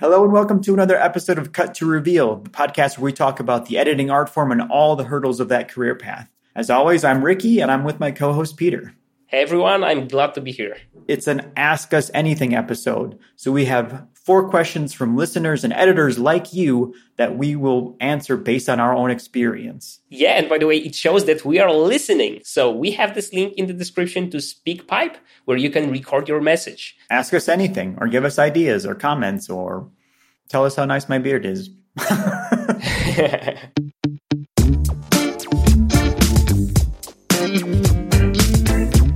Hello and welcome to another episode of Cut to Reveal, the podcast where we talk about the editing art form and all the hurdles of that career path. As always, I'm Ricky and I'm with my co host Peter. Hey everyone, I'm glad to be here. It's an Ask Us Anything episode. So we have four questions from listeners and editors like you that we will answer based on our own experience. Yeah, and by the way, it shows that we are listening. So we have this link in the description to SpeakPipe where you can record your message. Ask us anything or give us ideas or comments or tell us how nice my beard is.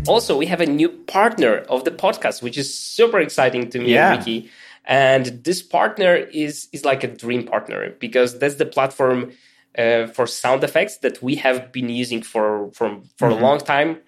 also, we have a new partner of the podcast, which is super exciting to me Yeah. and Ricky. And this partner is is like a dream partner because that's the platform uh, for sound effects that we have been using for for, for a long time,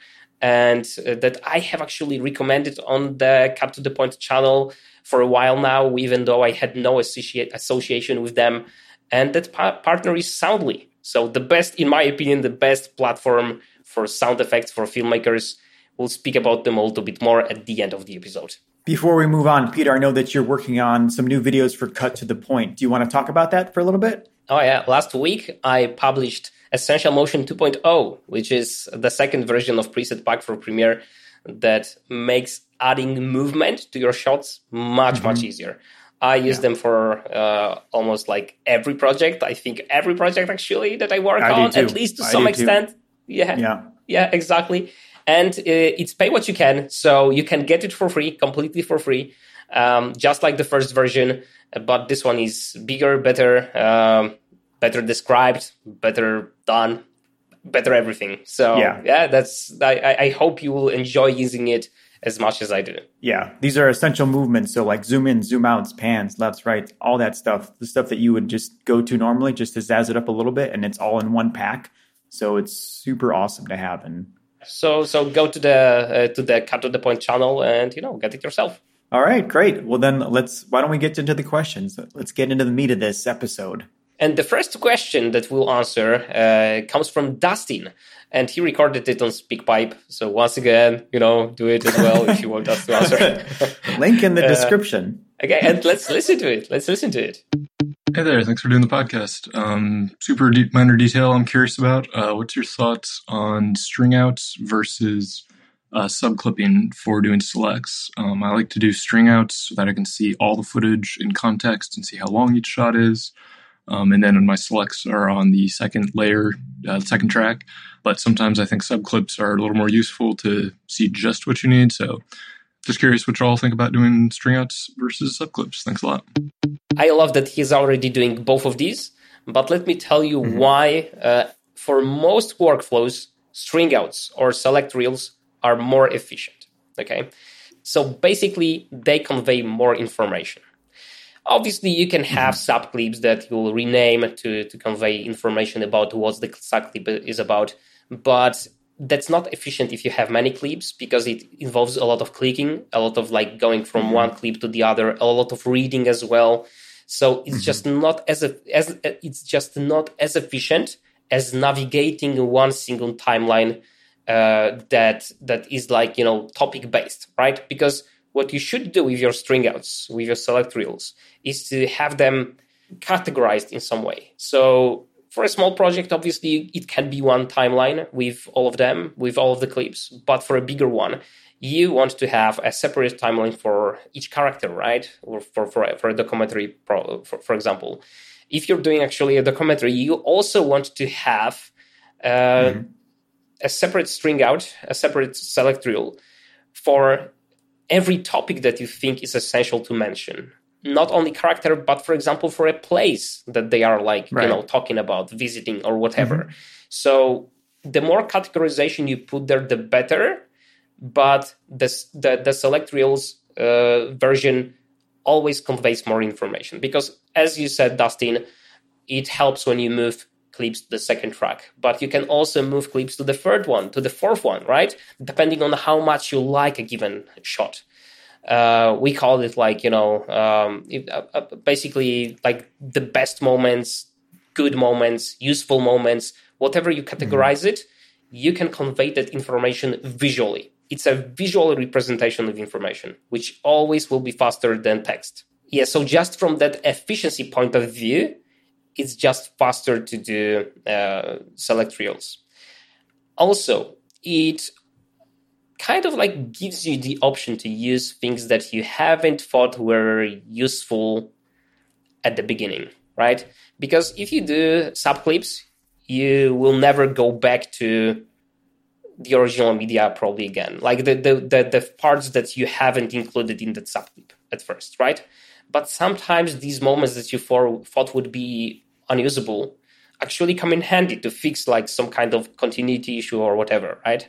and uh, that I have actually recommended on the Cut to the Point channel for a while now, even though I had no associate association with them. And that pa- partner is Soundly. So the best, in my opinion, the best platform for sound effects for filmmakers. We'll speak about them a little bit more at the end of the episode. Before we move on, Peter, I know that you're working on some new videos for Cut to the Point. Do you want to talk about that for a little bit? Oh yeah, last week I published Essential Motion 2.0, which is the second version of Preset Pack for Premiere that makes adding movement to your shots much much easier. I use them for uh, almost like every project. I think every project actually that I work I on, at least to I some do too. extent. Yeah, Yeah. yeah, exactly. And uh, it's pay what you can, so you can get it for free, completely for free, um, just like the first version. But this one is bigger, better, um, better described, better done, better everything. So Yeah. yeah, that's. I, I- I hope you will enjoy using it as much as I do. Yeah, these are essential movements. So, like zoom in, zoom outs, pans, lefts, rights, all that stuff. The stuff that you would just go to normally, just to zazz it up a little bit, and it's all in one pack. So it's super awesome to have. And So so go to the uh, to the cut to the point channel and you know get it yourself. all right, great. Well, then let's. Why don't we get into the questions? Let's get into the meat of this episode. And the first question that we'll answer uh, comes from Dustin, and he recorded it on SpeakPipe. So once again, you know, do it as well if you want us to answer. Link in the Uh, description. okay, and let's listen to it. Let's listen to it. Hey there, thanks for doing the podcast. Um, super minor detail I'm curious about. Uh, what's your thoughts on string outs versus uh, subclipping for doing selects? Um, I like to do string outs so that I can see all the footage in context and see how long each shot is. Um, and then my selects are on the second layer, uh, second track. But sometimes I think subclips are a little more useful to see just what you need. So just curious what y'all think about doing string outs versus subclips. Thanks a lot. I love that he's already doing both of these, but let me tell you why. Uh, for most workflows, string outs or select reels are more efficient. Okay, so basically they convey more information. Obviously, you can have subclips that you'll rename to, to convey information about what the subclip is about, but that's not efficient if you have many clips because it involves a lot of clicking, a lot of like going from mm-hmm. one clip to the other, a lot of reading as well. So it's mm-hmm. just not as a, as uh, it's just not as efficient as navigating one single timeline uh, that that is like you know topic based, right? Because what you should do with your string outs, with your select reels, is to have them categorized in some way. So for a small project, obviously it can be one timeline with all of them, with all of the clips. But for a bigger one, you want to have a separate timeline for each character, right? Or for for, for a documentary, pro, for, for example. If you're doing actually a documentary, you also want to have uh, a separate string out, a separate select reel for every topic that you think is essential to mention. Not only character, but for example, for a place that they are like, Right. you know, talking about, visiting or whatever. So the more categorization you put there, the better. But the, the, the select reels uh, version always conveys more information because, as you said, Dustin, it helps when you move clips to the second track, but you can also move clips to the third one, to the fourth one, right? Depending on how much you like a given shot. Uh, we call it like, you know, um, it, uh, uh, basically like the best moments, good moments, useful moments, whatever you categorize it, you can convey that information visually. It's a visual representation of information, which always will be faster than text. Yeah, so just from that efficiency point of view, it's just faster to do uh, select reels. Also, it kind of like gives you the option to use things that you haven't thought were useful at the beginning, right? Because if you do subclips, you will never go back to the original media probably again, like the, the, the, the parts that you haven't included in that subclip at first, right? But sometimes these moments that you for, thought would be unusable actually come in handy to fix like some kind of continuity issue or whatever, right?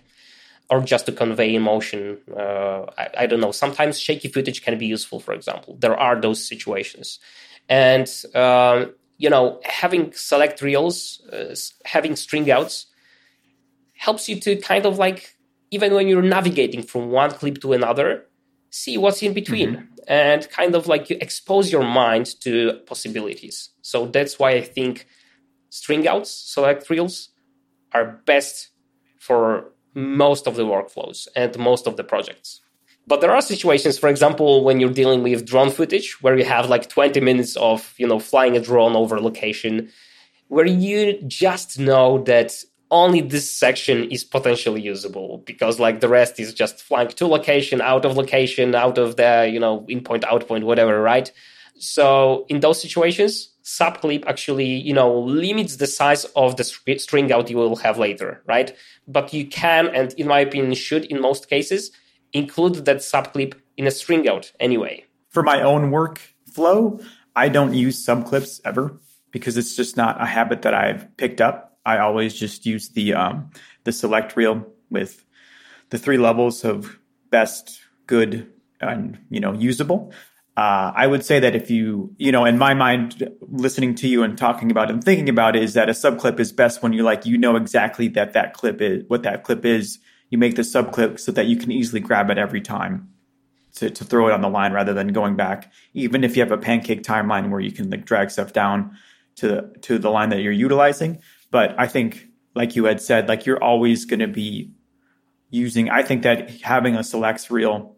Or just to convey emotion. Uh, I, I, don't know. Sometimes shaky footage can be useful, for example. There are those situations. And, uh, you know, having select reels, uh, having string outs, helps you to kind of like, even when you're navigating from one clip to another, see what's in between mm-hmm. and kind of like you expose your mind to possibilities. So that's why I think string outs, select reels are best for most of the workflows and most of the projects. But there are situations, for example, when you're dealing with drone footage where you have like 20 minutes of, you know, flying a drone over location where you just know that only this section is potentially usable because like the rest is just flying to location, out of location, out of the, you know, in point, out point, whatever, right? So in those situations, subclip actually, you know, limits the size of the string out you will have later, right? But you can, and in my opinion, should in most cases, include that subclip in a string out anyway. For my own workflow, I don't use subclips ever because it's just not a habit that I've picked up. I always just use the um, the select reel with the three levels of best, good, and you know usable. Uh, I would say that if you, you know, in my mind, listening to you and talking about and thinking about it is that a subclip is best when you're like, you know exactly that that clip is, what that clip is. You make the subclip so that you can easily grab it every time to, to throw it on the line rather than going back. Even if you have a pancake timeline where you can like drag stuff down to, to the line that you're utilizing. But I think, like you had said, like you're always going to be using, I think that having a selects reel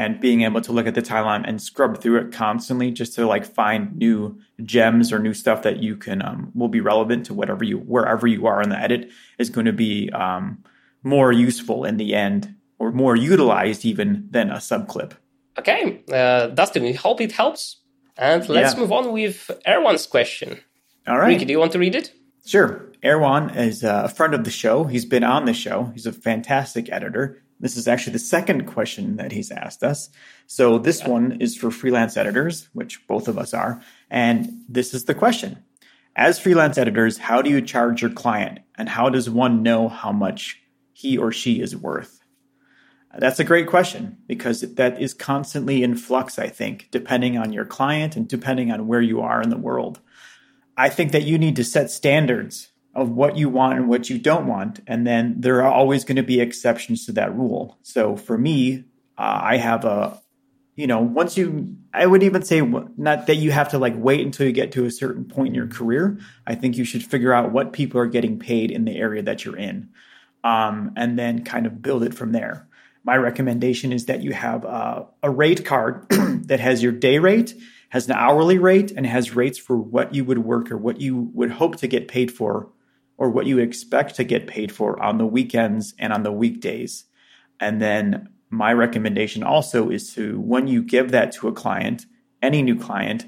and being able to look at the timeline and scrub through it constantly just to like find new gems or new stuff that you can um, will be relevant to whatever you wherever you are in the edit is going to be um, more useful in the end or more utilized even than a subclip. Okay, uh, Dustin, we hope it helps. And let's yeah. move on with Erwan's question. All right. Ricky, do you want to read it? Sure. Erwan is a friend of the show. He's been on the show. He's a fantastic editor. This is actually the second question that he's asked us. So this one is for freelance editors, which both of us are. And this is the question. As freelance editors, how do you charge your client? And how does one know how much he or she is worth? That's a great question because that is constantly in flux, I think, depending on your client and depending on where you are in the world. I think that you need to set standards of what you want and what you don't want. And then there are always going to be exceptions to that rule. So for me, uh, I have a, you know, once you, I would even say not that you have to like wait until you get to a certain point in your career. I think you should figure out what people are getting paid in the area that you're in, um, and then kind of build it from there. My recommendation is that you have uh, a rate card that has your day rate, has an hourly rate, and has rates for what you would work or what you would hope to get paid for or what you expect to get paid for on the weekends and on the weekdays. And then my recommendation also is to, when you give that to a client, any new client,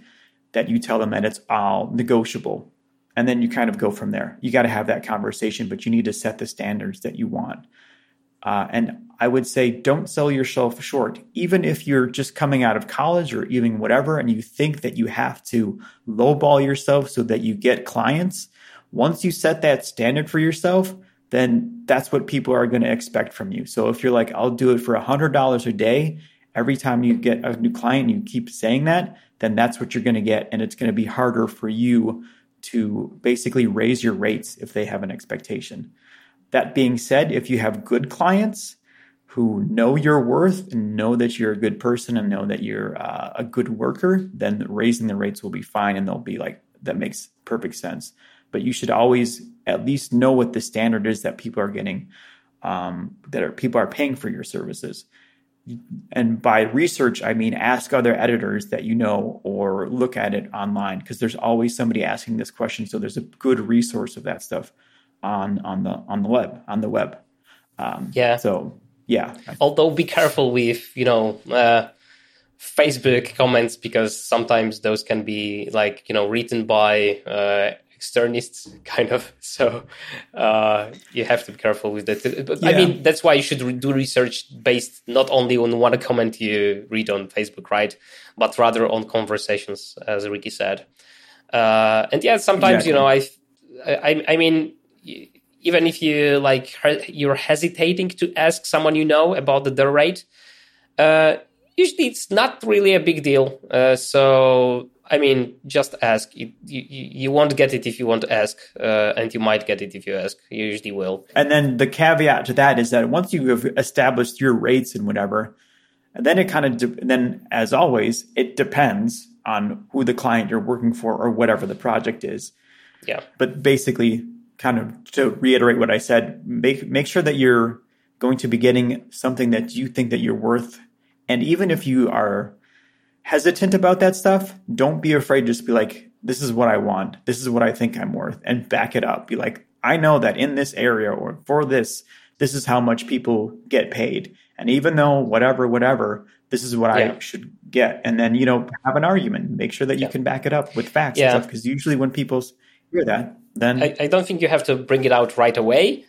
that you tell them that it's all negotiable. And then you kind of go from there. You got to have that conversation, but you need to set the standards that you want. Uh, and I would say don't sell yourself short. Even if you're just coming out of college or even whatever, and you think that you have to lowball yourself so that you get clients, once you set that standard for yourself, then that's what people are going to expect from you. So if you're like, I'll do it for $100 a day, every time you get a new client, you keep saying that, then that's what you're going to get. And it's going to be harder for you to basically raise your rates if they have an expectation. That being said, if you have good clients who know your worth and know that you're a good person and know that you're uh, a good worker, then raising the rates will be fine and they'll be like, that makes perfect sense but you should always at least know what the standard is that people are getting, um, that are, people are paying for your services. and by research I mean ask other editors that you know or look at it online because there's always somebody asking this question. So there's a good resource of that stuff on on the on the web on the web. Um, Yeah. So yeah, Although be careful with you know uh, Facebook comments because sometimes those can be like you know written by uh, externists kind of. So uh, you have to be careful with that. But I mean that's why you should re- do research based not only on one comment you read on Facebook, right, but rather on conversations, as Ricky said. Uh, and yeah, sometimes you know I, I, I mean even if you like you're hesitating to ask someone you know about the, their rate, uh, usually it's not really a big deal. Uh, so I mean, just ask. You, you you won't get it if you won't ask, uh, and you might get it if you ask. You usually will. And then the caveat to that is that once you have established your rates and whatever, and then it kind of de- then as always it depends on who the client you're working for or whatever the project is. Yeah. But basically, kind of to reiterate what I said, make make sure that you're going to be getting something that you think that you're worth, and even if you are hesitant about that stuff, don't be afraid. Just be like, this is what I want. This is what I think I'm worth, and back it up. Be like, I know that in this area or for this, this is how much people get paid. And even though whatever, whatever, this is what Yeah. I should get. And then, you know, have an argument. Make sure that you Yeah. can back it up with facts Yeah. and stuff. Because usually when people hear that, then I, I don't think you have to bring it out right away.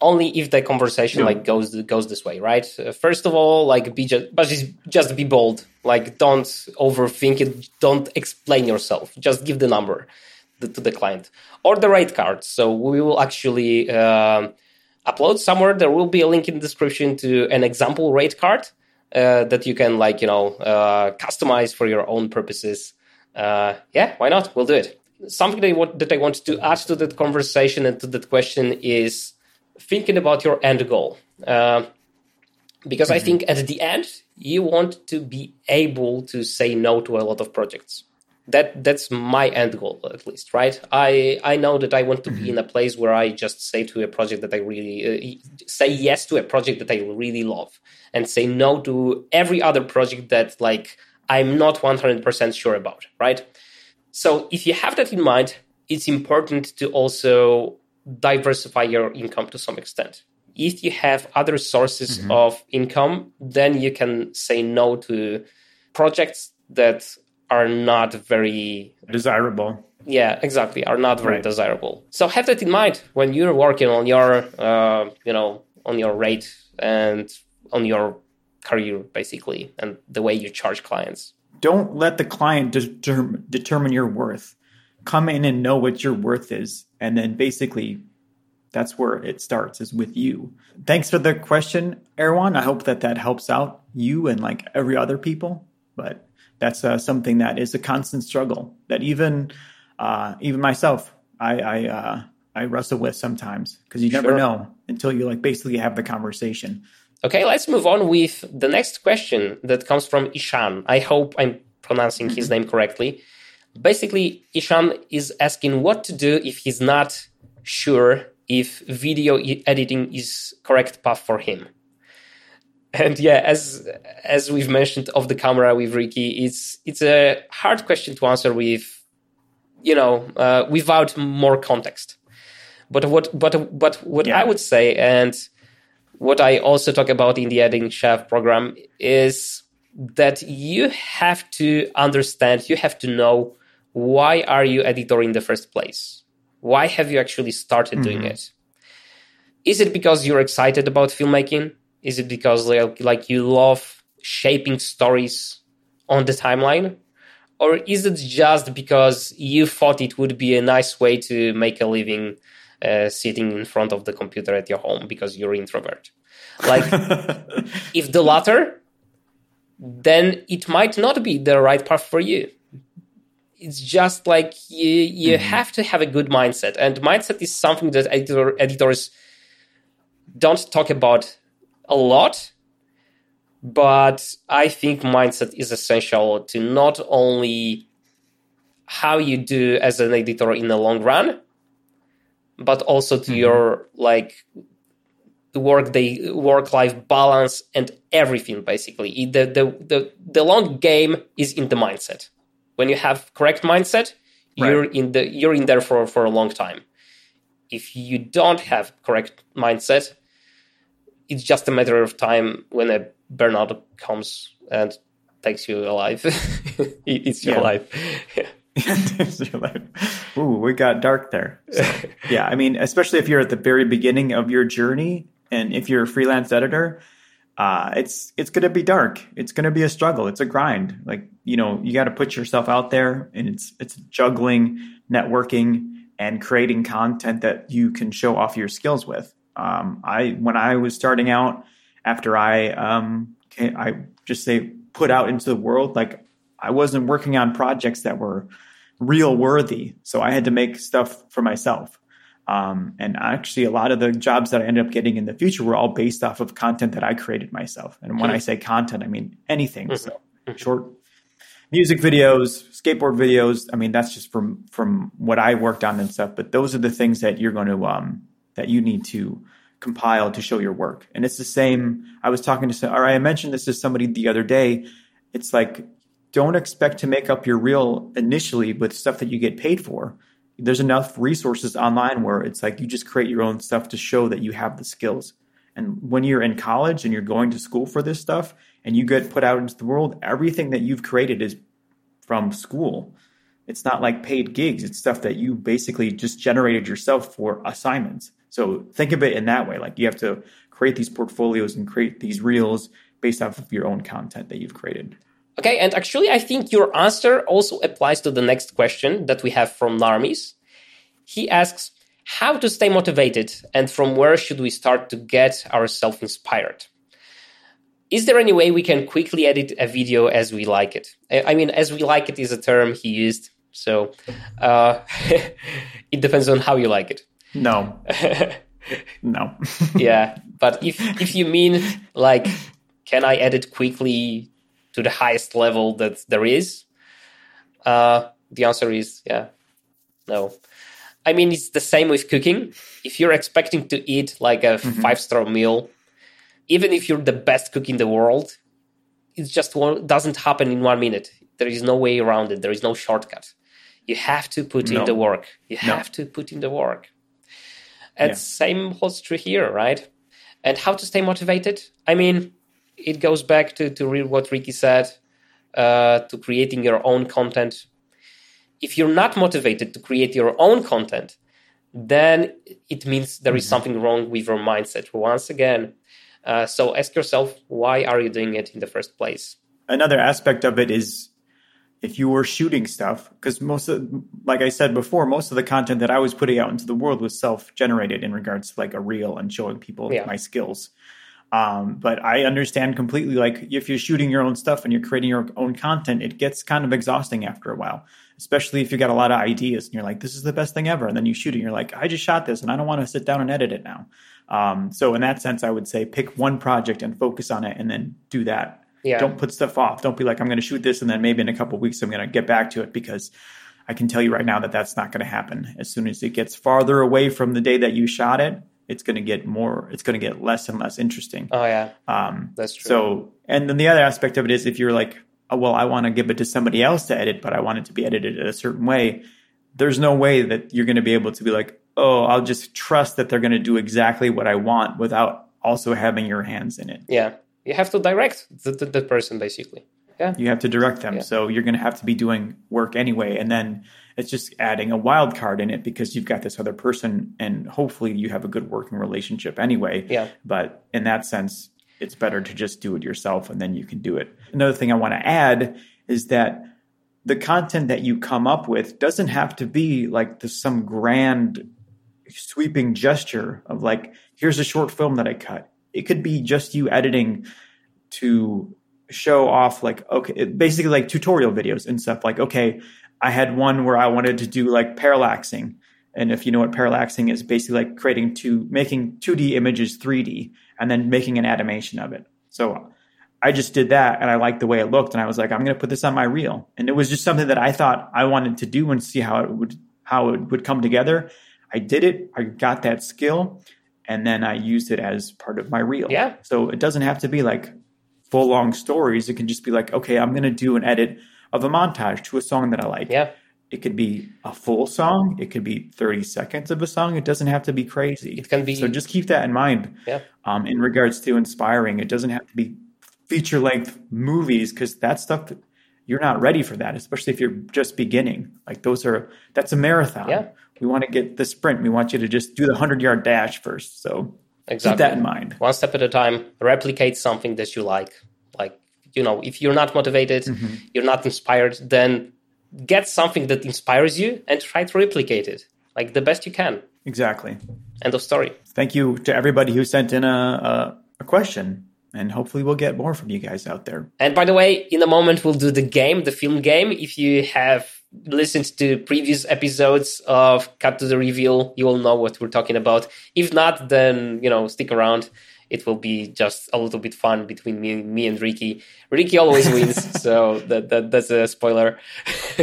Only if the conversation No. like goes goes this way, right? Uh, first of all, like be just, but just just be bold. Like don't overthink it. Don't explain yourself. Just give the number to, to the client or the rate card. So we will actually um upload somewhere. There will be a link in the description to an example rate card uh, that you can like you know uh, customize for your own purposes. Uh, yeah, why not? We'll do it. Something that I, want, that I want to add to that conversation and to that question is thinking about your end goal. Uh, because I think at the end you want to be able to say no to a lot of projects. That that's my end goal at least, right? I I know that I want to be in a place where I just say to a project that I really uh, say yes to a project that I really love, and say no to every other project that like I'm not 100% sure about, right? So if you have that in mind, it's important to also diversify your income to some extent. If you have other sources of income, then you can say no to projects that are not very desirable. yeah exactly are not very Right. desirable so have that in mind when you're working on your uh, you know on your rate and on your career basically and the way you charge clients Don't let the client determ- determine your worth. Come in and know what your worth is, and then basically that's where it starts is with you. Thanks for the question, Erwan. I hope that that helps out you and like every other people. But that's uh, something that is a constant struggle that even uh, even myself I I, uh, I wrestle with sometimes because you never Sure. know until you like basically have the conversation. Okay, let's move on with the next question that comes from Ishan. I hope I'm pronouncing his name correctly. Basically, Ishan is asking what to do if he's not sure if video editing is correct path for him. And yeah, as as we've mentioned off the camera with Ricky, it's it's a hard question to answer with, you know, uh, without more context. But what but but what Yeah. I would say and what I also talk about in the editing chef program is that you have to understand, you have to know why are you editor in the first place? Why have you actually started doing it? Is it because you're excited about filmmaking? Is it because like, like you love shaping stories on the timeline? Or is it just because you thought it would be a nice way to make a living uh, sitting in front of the computer at your home because you're introvert? Like, if the latter, then it might not be the right path for you. It's just like you you mm-hmm. have to have a good mindset, and mindset is something that editor, editors don't talk about a lot. But I think mindset is essential to not only how you do as an editor in the long run, but also to mm-hmm. your like work day work life balance and everything basically. The, the the the long game is in the mindset when you have correct mindset you're in the you're in there for for a long time. If you don't have correct mindset it's just a matter of time when a burnout comes and takes you alive. It's your Yeah. life. You're like, Ooh, we got dark there. So, yeah, I mean, especially if you're at the very beginning of your journey, and if you're a freelance editor, uh, it's it's going to be dark. It's going to be a struggle. It's a grind. Like you know, you got to put yourself out there, and it's it's juggling, networking, and creating content that you can show off your skills with. Um, I when I was starting out, after I um, I just say put out into the world, like I wasn't working on projects that were real worthy. So I had to make stuff for myself. Um, and actually, a lot of the jobs that I ended up getting in the future were all based off of content that I created myself. And when I say content, I mean anything. So short music videos, skateboard videos. I mean, that's just from from what I worked on and stuff. But those are the things that you're going to um, that you need to compile to show your work. And it's the same. I was talking to some, or I mentioned this to somebody the other day. It's like don't expect to make up your reel initially with stuff that you get paid for. There's enough resources online where it's like you just create your own stuff to show that you have the skills. And when you're in college and you're going to school for this stuff and you get put out into the world, everything that you've created is from school. It's not like paid gigs. It's stuff that you basically just generated yourself for assignments. So think of it in that way. Like you have to create these portfolios and create these reels based off of your own content that you've created. Okay, and actually, I think your answer also applies to the next question that we have from Narmis. He asks, How to stay motivated and from where should we start to get ourselves inspired? Is there any way we can quickly edit a video as we like it? I mean, as we like it is a term he used, so uh, it depends on how you like it. No, no. yeah, but if if you mean like, can I edit quickly to the highest level that there is? Uh, the answer is yeah, no. I mean, it's the same with cooking. If you're expecting to eat like a five star meal, even if you're the best cook in the world, it just doesn't happen in one minute. There is no way around it. There is no shortcut. You have to put No. in the work. You No. have to put in the work. And Yeah. same holds true here, right? And how to stay motivated? I mean, it goes back to, to real what Ricky said, uh, to creating your own content. If you're not motivated to create your own content, then it means there is something wrong with your mindset. Once again, uh, so ask yourself, why are you doing it in the first place? Another aspect of it is if you were shooting stuff, because most of, like I said before, most of the content that I was putting out into the world was self generated in regards to like a reel and showing people Yeah. my skills. Um, but I understand completely. Like if you're shooting your own stuff and you're creating your own content, it gets kind of exhausting after a while, especially if you got a lot of ideas and you're like, "This is the best thing ever," and then you shoot it, and you're like, "I just shot this and I don't want to sit down and edit it now." Um, so in that sense, I would say pick one project and focus on it, and then do that. Yeah. Don't put stuff off. Don't be like, "I'm going to shoot this and then maybe in a couple of weeks I'm going to get back to it," because I can tell you right now that that's not going to happen. As soon as it gets farther away from the day that you shot it, it's going to get more. It's going to get less and less interesting. Oh yeah, Um, that's true. so, and then the other aspect of it is if you're like, oh, well, I want to give it to somebody else to edit, but I want it to be edited a certain way. There's no way that you're going to be able to be like, oh, I'll just trust that they're going to do exactly what I want without also having your hands in it. yeah, you have to direct the, the, the person basically. Yeah, You have to direct them. Yeah. So you're going to have to be doing work anyway. And then it's just adding a wild card in it because you've got this other person and hopefully you have a good working relationship anyway. Yeah. But in that sense, it's better to just do it yourself and then you can do it. Another thing I want to add is that the content that you come up with doesn't have to be like the, some grand sweeping gesture of like, here's a short film that I cut. It could be just you editing to show off like okay basically like tutorial videos and stuff like okay i had one where i wanted to do like parallaxing and if you know what parallaxing is basically like creating two making 2d images 3d and then making an animation of it so i just did that and i liked the way it looked and i was like i'm going to put this on my reel and it was just something that i thought i wanted to do and see how it would how it would come together i did it i got that skill and then I used it as part of my reel. Yeah. So it doesn't have to be like full long stories. It can just be like, okay, I'm going to do an edit of a montage to a song that I like. Yeah. It could be a full song. It could be 30 seconds of a song. It doesn't have to be crazy. It can be- So just keep that in mind. Yeah. Um, in regards to inspiring, it doesn't have to be feature length movies because that stuff you're not ready for that, especially if you're just beginning. Like those are that's a marathon. Yeah. We want to get the sprint. We want you to just do the hundred yard dash first. So Exactly. keep that in mind. one step at a time replicate something that you like like you know if you're not motivated Mm-hmm. you're not inspired then get something that inspires you and try to replicate it like the best you can Exactly. end of story Thank you to everybody who sent in a, a, a question. And hopefully we'll get more from you guys out there. and by the way in a moment we'll do the game the film game if you have listened to previous episodes of cut to the reveal you will know what we're talking about if not then you know stick around it will be just a little bit fun between me, me and Ricky. Ricky always wins, so that, that that's a spoiler.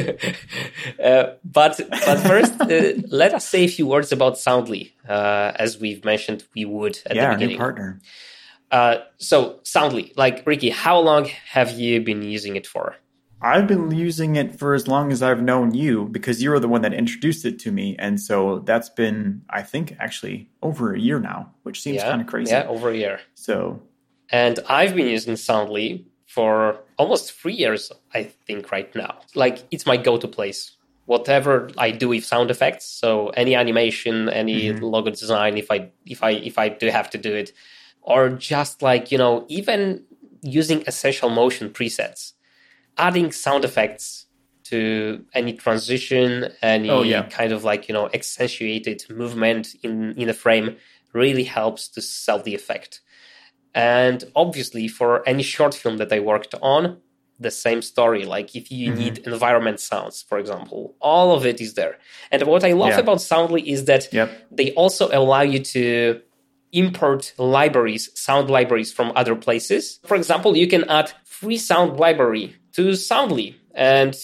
uh, but but first, uh, let us say a few words about Soundly, uh, as we've mentioned we would at yeah, the beginning. partner. Uh, so Soundly, like Ricky, how long have you been using it for? I've been using it for as long as I've known you because you were the one that introduced it to me. And so that's been, I think, actually over a year now, which seems yeah, kind of crazy. Yeah, over a year. So And I've been using Soundly for almost three years, I think, right now. Like, it's my go to place. Whatever I do with sound effects, so any animation, any mm-hmm. logo design, if I if I if I do have to do it, or just like you know, even using essential motion presets, adding sound effects to any transition, any Oh, yeah. kind of like you know accentuated movement in in a frame really helps to sell the effect. And obviously, for any short film that I worked on, the same story. Like if you mm-hmm. need environment sounds, for example, all of it is there. And what I love Yeah. about Soundly is that Yep. they also allow you to import libraries, sound libraries from other places. For example, you can add Freesound library to Soundly, and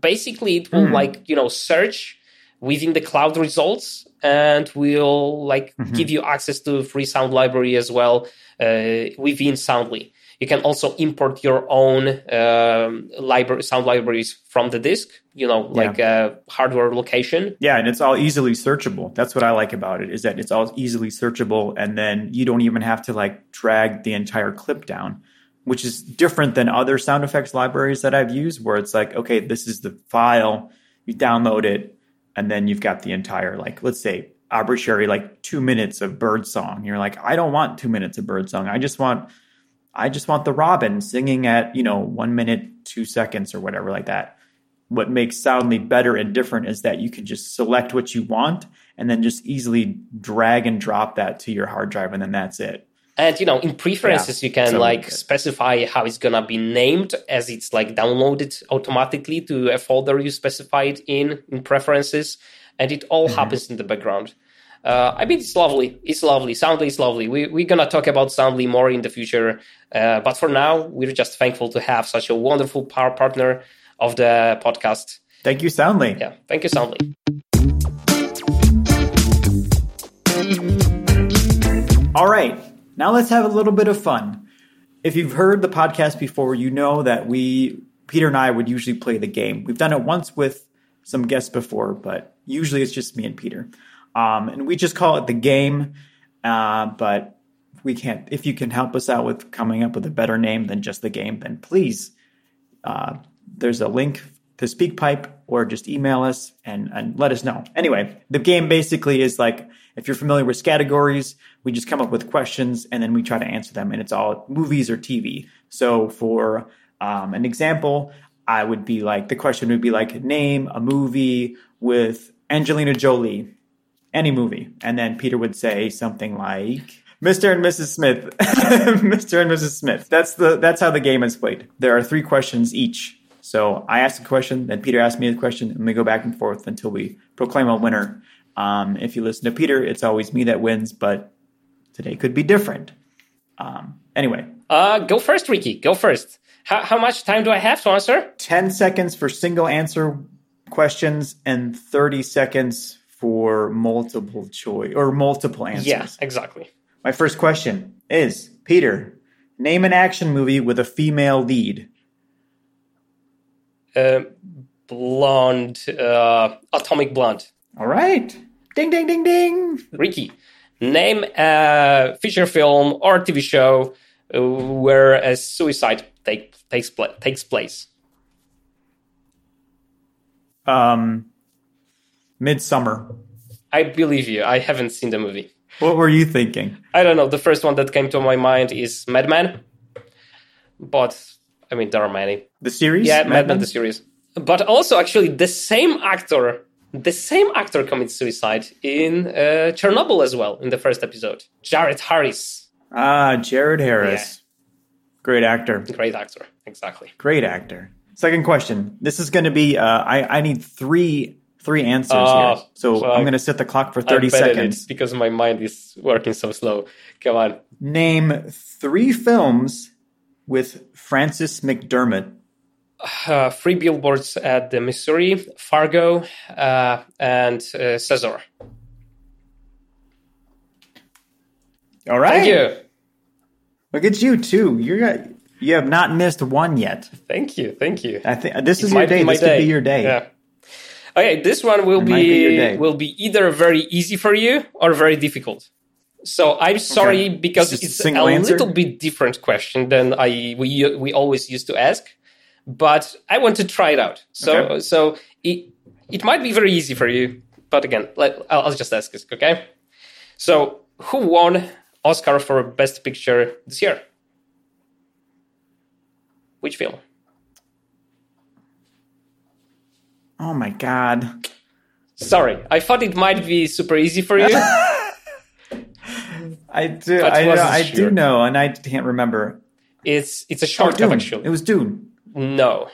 basically it will like you know search within the cloud results and will like give you access to Freesound library as well uh, within Soundly. You can also import your own um, library, sound libraries from the disk. You know, like uh, hardware location. Yeah, and it's all easily searchable. That's what I like about it is that it's all easily searchable and then you don't even have to like drag the entire clip down, which is different than other sound effects libraries that I've used where it's like, okay, this is the file, you download it and then you've got the entire like let's say arbitrary like 2 minutes of bird song. You're like, I don't want 2 minutes of bird song. I just want I just want the robin singing at, you know, 1 minute 2 seconds or whatever like that what makes Soundly better and different is that you can just select what you want and then just easily drag and drop that to your hard drive and then that's it. And you know, in preferences, Yeah. you can So- like specify how it's gonna be named as it's like downloaded automatically to a folder you specified in in preferences, and it all happens in the background. Uh, I mean, it's lovely. It's lovely. Soundly is lovely. We, we're gonna talk about Soundly more in the future, uh, but for now, we're just thankful to have such a wonderful power partner of the podcast. Thank you, Soundly. Yeah, thank you, Soundly. All right, now let's have a little bit of fun. If you've heard the podcast before, you know that we, Peter and I, would usually play the game. We've done it once with some guests before, but usually it's just me and Peter. Um, and we just call it the game. Uh, but we can't, if you can help us out with coming up with a better name than just the game, then please, uh, there's a link to SpeakPipe or just email us and, and let us know. Anyway, the game basically is like if you're familiar with categories, we just come up with questions and then we try to answer them, and it's all movies or TV. So for um, an example, I would be like the question would be like name a movie with Angelina Jolie, any movie, and then Peter would say something like. Mr. and Mrs. Smith. Mr. and Mrs. Smith. That's the that's how the game is played. There are three questions each. So I ask a question, then Peter asks me a question, and we go back and forth until we proclaim a winner. Um, if you listen to Peter, it's always me that wins, but today could be different. Um, anyway, Uh, go first, Ricky. Go first. How, how much time do I have to answer? 10 seconds for single answer questions and 30 seconds for multiple choice or multiple answers. Yeah, exactly. My first question is Peter, name an action movie with a female lead. Uh, blonde, uh, atomic blonde. All right. Ding, ding, ding, ding. Ricky, name a feature film or TV show uh, where a suicide take, takes pla- takes place. Um, Midsommar. I believe you. I haven't seen the movie. What were you thinking? I don't know. The first one that came to my mind is Mad Men, but I mean there are many. The series? Yeah, Mad, Men the series. But also, actually, the same actor, the same actor commits suicide in uh, Chernobyl as well in the first episode. Jared Harris, Ah, Jared Harris. Great actor. great actor, exactly. Great actor. Second question. This is going to be. Uh, I I need three three answers Oh, here. So fuck. I'm going to set the clock for 30 bad at it seconds. because my mind is working so slow. Come on. Name three films with Frances McDormand. Uh, three billboards at the Missouri, Fargo, uh, and uh, Caesar. All right. Thank you. Look at you too. You're you have not missed one yet. Thank you. Thank you. I think this is It your might be day. could be your day. Yeah. Okay, this one will It be be, will be either very easy for you or very difficult. So I'm sorry Okay. because It's just a a little bit different question than I we we always used to ask, but I want to try it out. So Okay. so it it might be very easy for you, but again, let, I'll, I'll just ask this. Okay. So who won Oscar for Best Picture this year? Which film? Oh my god. Sorry, I thought it might be super easy for you. I do. I, know, I sure. do know, and I can't remember. It's it's a Oh, short film Dune. actually. It was Dune. No,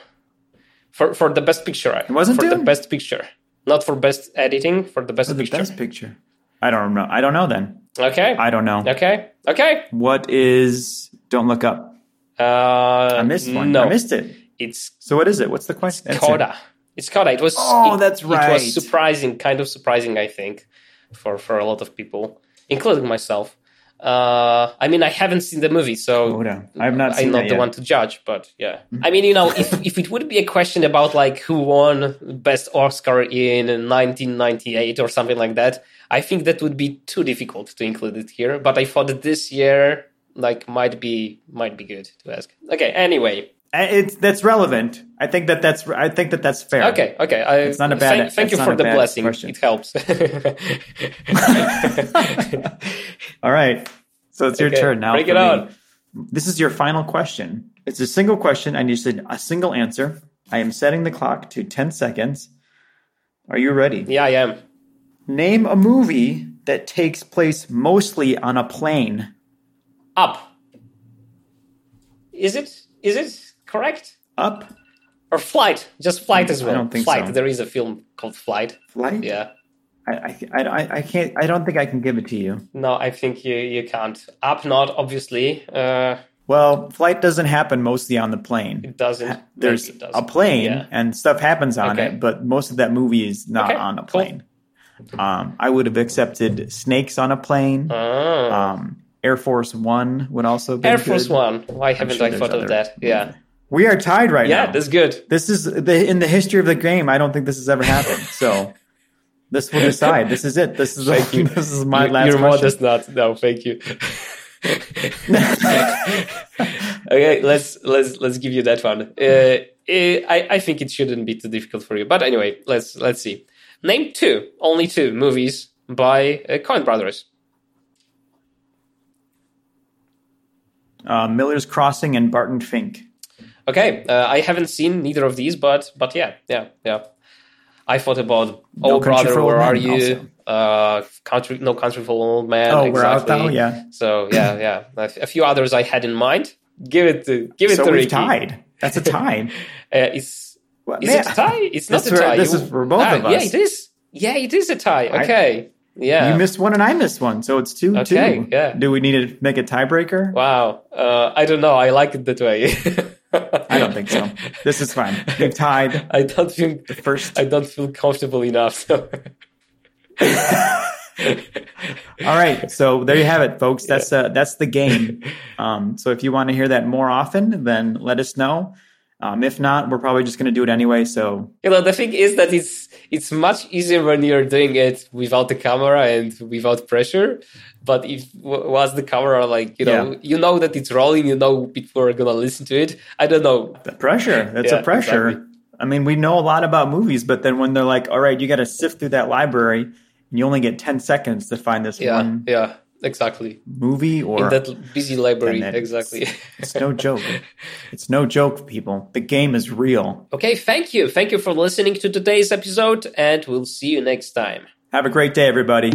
for for the best picture. It wasn't for the best picture, not for best editing. For the best The picture. best picture. I don't know. I don't know. Then Okay. I don't know. okay. Okay. What is? Don't look up. Uh, I missed one. No, I missed it. it's So what is it? What's the question? Answer. Coda. It's Coda. It was. Oh, it- that's It was surprising, kind of surprising, I think, for for a lot of people, including myself. Uh, I mean, I haven't seen the movie, so Coda. I have not I'm not the yet. one to judge, but yeah. I mean, you know, if if it would be a question about like who won best Oscar in 1998 or something like that, I think that would be too difficult to include it here. But I thought that this year like might be might be good to ask. Okay. Anyway. Uh, It's that's relevant. I think that that's. I think that that's fair. Okay. Okay. I, It's not a bad- Thank, thank you for the blessing. question. It helps. All right. So it's your Okay, turn now. for it on. This is your final question. It's a single question. I need a single answer. I am setting the clock to 10 seconds. Are you ready? yeah, I am. Name a movie that takes place mostly on a plane. Up. Is it? Is it correct? Up, Or flight? Just flight as I well. don't think flight. so. There is a film called Flight. flight. Yeah. I, I, I, I can't. I don't think I can give it to you. No, I think you, you can't. Up, not obviously. Uh, Well, flight doesn't happen mostly on the plane. it doesn't. There's it does. a plane Yeah. and stuff happens on Okay. it, but most of that movie is not Okay, on a cool. plane. Um, I would have accepted snakes on a plane. Ah. Um, Air Force One would also be Air Force good. One. Why haven't sure I thought of that? Yeah. We are tied right now. Yeah, this is good. This is the in the history of the game. I don't think this has ever happened. So this will decide. This is it. This is Thank you. this is my You- last Your question. modest not. No, thank you. okay, let's let's let's give you that one. Uh, eh, I I think it shouldn't be too difficult for you. But anyway, let's let's see. Name two, only two movies by uh, Coen Brothers. Uh, Miller's Crossing and Barton Fink. Okay, uh, I haven't seen neither of these, but but yeah, yeah, yeah. I thought about Oh Brother, Where Are You? Uh, country, No Country for Old Man. Oh, we're out exactly. now. Yeah. So yeah, yeah. A, a few others I had in mind. Give it to give it So to we've Ricky. tied. That's a tie. Uh, it's What- is man, it a tie? It's not a for- tie. this You- is for both Ah, of us. Yeah, it is. Yeah, it is a tie. I- Okay. yeah. You missed one and I missed one, so it's two Okay, two. yeah. Do we need to make a tiebreaker? wow. Uh, I don't know. I like it that way. I don't think so. This is fine. We've tied I don't feel the first. I don't feel comfortable enough. So. All right, so there you have it, folks. That's uh, that's the game. Um, so if you want to hear that more often, then let us know. Um, if not, we're probably just going to do it anyway. So You know, the thing is that it's it's much easier when you're doing it without the camera and without pressure. But if was the camera like you know Yeah. you know that it's rolling, you know people are gonna listen to it. I don't know. the pressure, that's Yeah, a pressure. exactly. I mean, we know a lot about movies, but then when they're like, "All right, you got to sift through that library," and you only get ten seconds to find this Yeah, one yeah, exactly. movie or In that busy library, then it's- exactly. It's no joke. it's no joke, people. The game is real. okay, thank you, thank you for listening to today's episode, and we'll see you next time. Have a great day, everybody.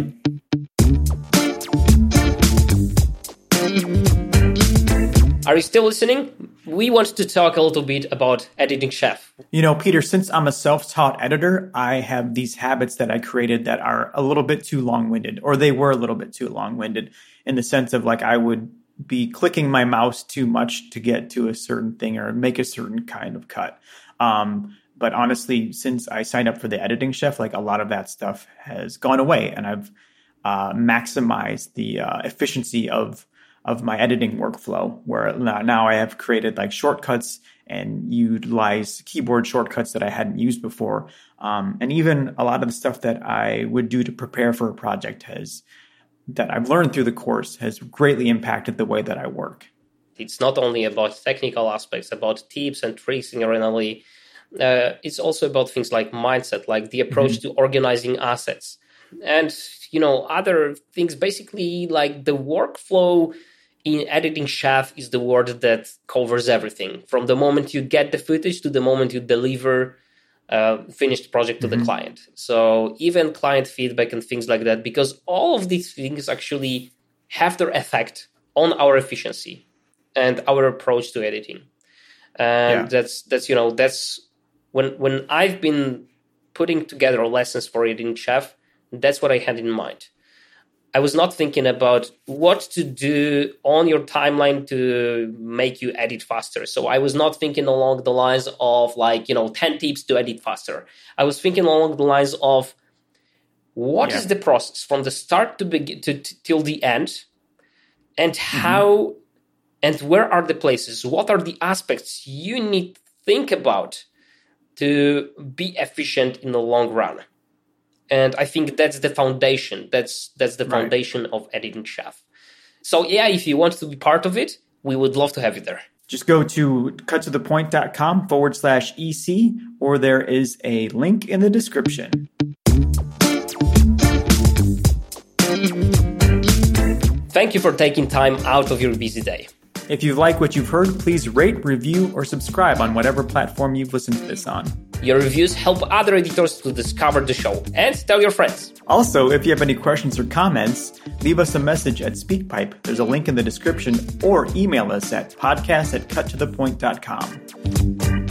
Are you still listening? We want to talk a little bit about editing chef. You know, Peter, since I'm a self taught editor, I have these habits that I created that are a little bit too long winded, or they were a little bit too long winded in the sense of like I would be clicking my mouse too much to get to a certain thing or make a certain kind of cut. Um, but honestly, since I signed up for the editing chef, like a lot of that stuff has gone away and I've uh, maximized the uh, efficiency of of my editing workflow where now I have created like shortcuts and utilize keyboard shortcuts that I hadn't used before. Um, and even a lot of the stuff that I would do to prepare for a project has that I've learned through the course has greatly impacted the way that I work. It's not only about technical aspects, about tips and tricks in. Uh, it's also about things like mindset, like the approach to organizing assets, and you know other things. Basically, like the workflow in editing chef is the word that covers everything from the moment you get the footage to the moment you deliver uh, finished project to the client. So even client feedback and things like that, because all of these things actually have their effect on our efficiency and our approach to editing. And Yeah. that's that's you know that's when when I've been putting together lessons for editing chef, that's what I had in mind. I was not thinking about what to do on your timeline to make you edit faster. So I was not thinking along the lines of like, you know, 10 tips to edit faster. I was thinking along the lines of what is Yeah. the process from the start to begin to, t- till the end and mm-hmm. how and where are the places? What are the aspects you need to think about to be efficient in the long run? And i think that's the foundation that's that's the Right. foundation of editing chef so yeah if you want to be part of it we would love to have you there Just go to cuttothepoint.com forward slash EC, or there is a link in the description. thank you for taking time out of your busy day If you like what you've heard, please rate, review, or subscribe on whatever platform you've listened to this on. Your reviews help other editors to discover the show and tell your friends Also, if you have any questions or comments, leave us a message at SpeakPipe. There's a link in the description, or email us at podcast at cuttothepoint.com.